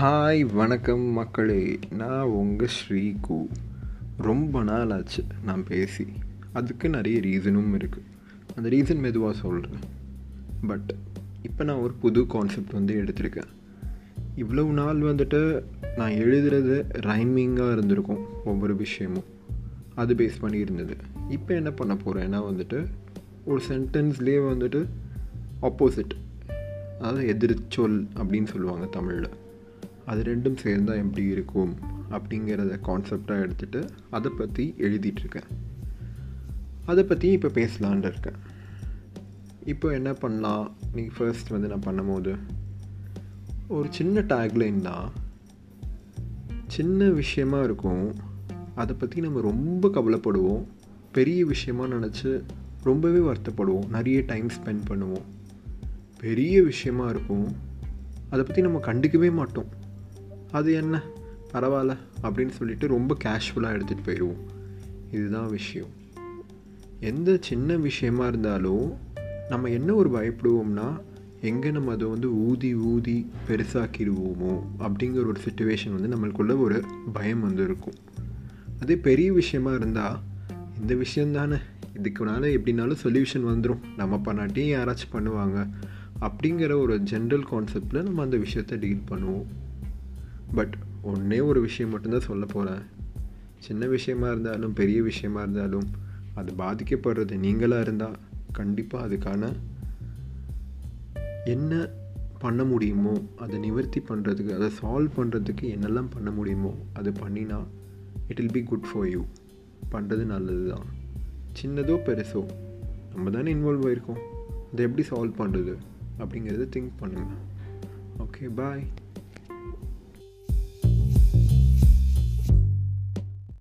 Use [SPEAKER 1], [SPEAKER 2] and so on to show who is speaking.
[SPEAKER 1] Hi வணக்கம் மக்களே. நான் உங்கள் ஸ்ரீகு. ரொம்ப நாள் ஆச்சு நான் பேசி. அதுக்கு நிறைய ரீசனும் இருக்குது அந்த ரீசன் மெதுவாக சொல்கிறேன் பட் இப்போ நான் ஒரு புது கான்செப்ட் வந்து எடுத்திருக்கேன். இவ்வளவு நாள் வந்துட்டு நான் எழுதுறது ரைமிங்காக இருந்திருக்கும் ஒவ்வொரு விஷயமும். அது பேஸ் பண்ணி இருந்தது. இப்போ என்ன பண்ண போகிறேன்னா வந்துட்டு ஒரு சென்டென்ஸ்லேயே வந்துட்டு ஆப்போசிட் அதாவது எதிர்ச்சொல் அப்படின்னு சொல்லுவாங்க தமிழில். அது ரெண்டும் சேர்ந்தால் எப்படி இருக்கும் அப்படிங்கிறத கான்செப்டாக எடுத்துகிட்டு அதை பற்றி எழுதிட்டுருக்கேன் அதை பற்றி இப்போ பேசலான் இருக்கேன். இப்போ என்ன பண்ணலாம்? நீ ஃபர்ஸ்ட் வந்து நான் பண்ணும்போது ஒரு சின்ன டேக்லைன் தான். சின்ன விஷயமா இருக்கும். அதை பற்றி நம்ம ரொம்ப கவலைப்படுவோம். பெரிய விஷயமா நினச்சி ரொம்பவே வருத்தப்படுவோம். நிறைய டைம் ஸ்பெண்ட் பண்ணுவோம். பெரிய விஷயமா இருக்கும். அதை பற்றி நம்ம கண்டுக்கவே மாட்டோம். அது என்ன? பரவாயில்ல அப்படின்னு சொல்லிட்டு ரொம்ப கேஷுவலாக எடுத்துகிட்டு போயிடுவோம். இதுதான் விஷயம். எந்த சின்ன விஷயமா இருந்தாலும் நம்ம என்ன ஒரு பயப்படுவோம்னா எங்கே நம்ம அதை வந்து ஊதி ஊதி பெருசாக்கிடுவோமோ அப்படிங்கிற ஒரு சுச்சுவேஷன் வந்து நம்மளுக்குள்ள ஒரு பயம் வந்து இருக்கும். அதே பெரிய விஷயமா இருந்தால் இந்த விஷயந்தானே இதுக்குனால எப்படினாலும் சொல்யூஷன் வந்துடும் நம்ம பண்ணாட்டியும் யாராச்சும் பண்ணுவாங்க. அப்படிங்கிற ஒரு ஜென்ரல் கான்செப்டில் நம்ம அந்த விஷயத்தை டீல் பண்ணுவோம். பட் ஒன்றே ஒரு விஷயம் மட்டும்தான் சொல்ல போகிறேன் சின்ன விஷயமா இருந்தாலும் பெரிய விஷயமா இருந்தாலும் அது பாதிக்கப்படுறது நீங்களாக இருந்தால் கண்டிப்பாக அதுக்கான என்ன பண்ண முடியுமோ அதை நிவர்த்தி பண்ணுறதுக்கு அதை சால்வ் பண்ணுறதுக்கு என்னெல்லாம் பண்ண முடியுமோ அது பண்ணினா it will be good for you பண்ணுறது நல்லது தான் சின்னதோ பெருசோ நம்ம தானே இன்வால்வ் ஆகிருக்கோம் அதை எப்படி சால்வ் பண்ணுறது அப்படிங்கிறத திங்க் பண்ணுங்கள் ஓகே பாய்